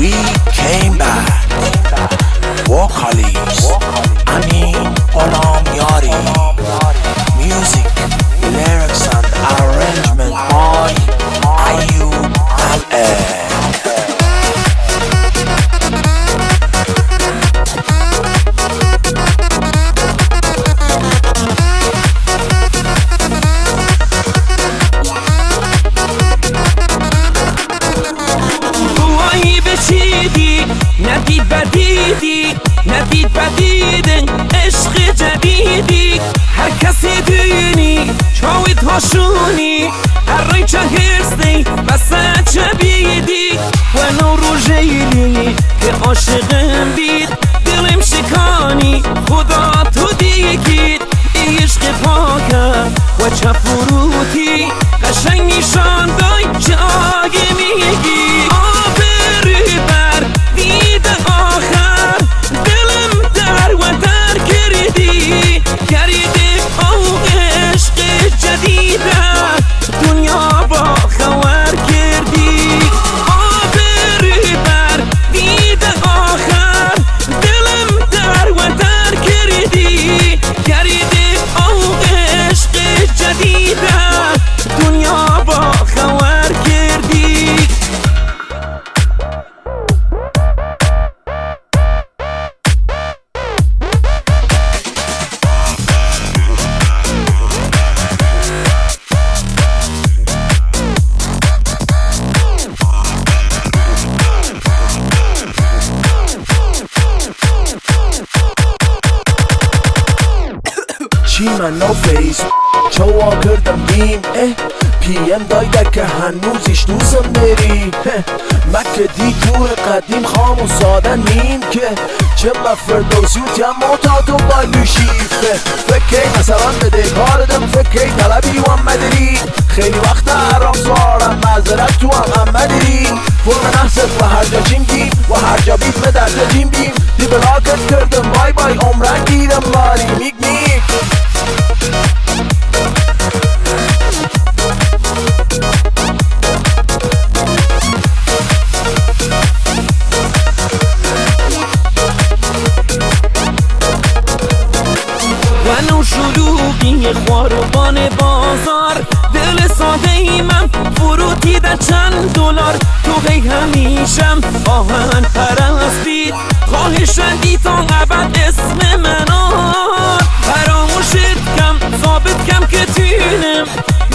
We came back هاشونی هر چه هرستی بس چه بیدی. و نورو جیلی که عاشقم بید دلم شکانی خدا تو دیگید. عشق پاکم و چه چی من نو فیس چوا کردم بیم اه. پی ام دایده که هنوزش دوزم بری مکه دی تور قدیم خام و ساده نیم که. چه فردوسی و تیم تا تو بالو شیفه فکر مثلا بده کاردم فکر طلبی و مدری. خیلی وقت حرام سوارم معذرت تو هم هم مدری. فرم نحست و هر جا چیم گیم و هر جا بیت به درجا جیم بیم. دی بلاکت کردم بای بای عمرن گیرم ماری بازار دل ساده ایمم فرو چند دلار. تو هی همیشم آهن پرستید خواهش شدی تا ابد اسم منو. فراموشت کم ثابت کم که تینم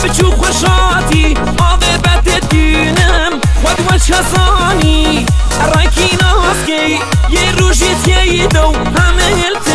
به چو خوشاتی عاقبت دینم. خود و چسانی رای که یه روشی تیه دو. همه هلت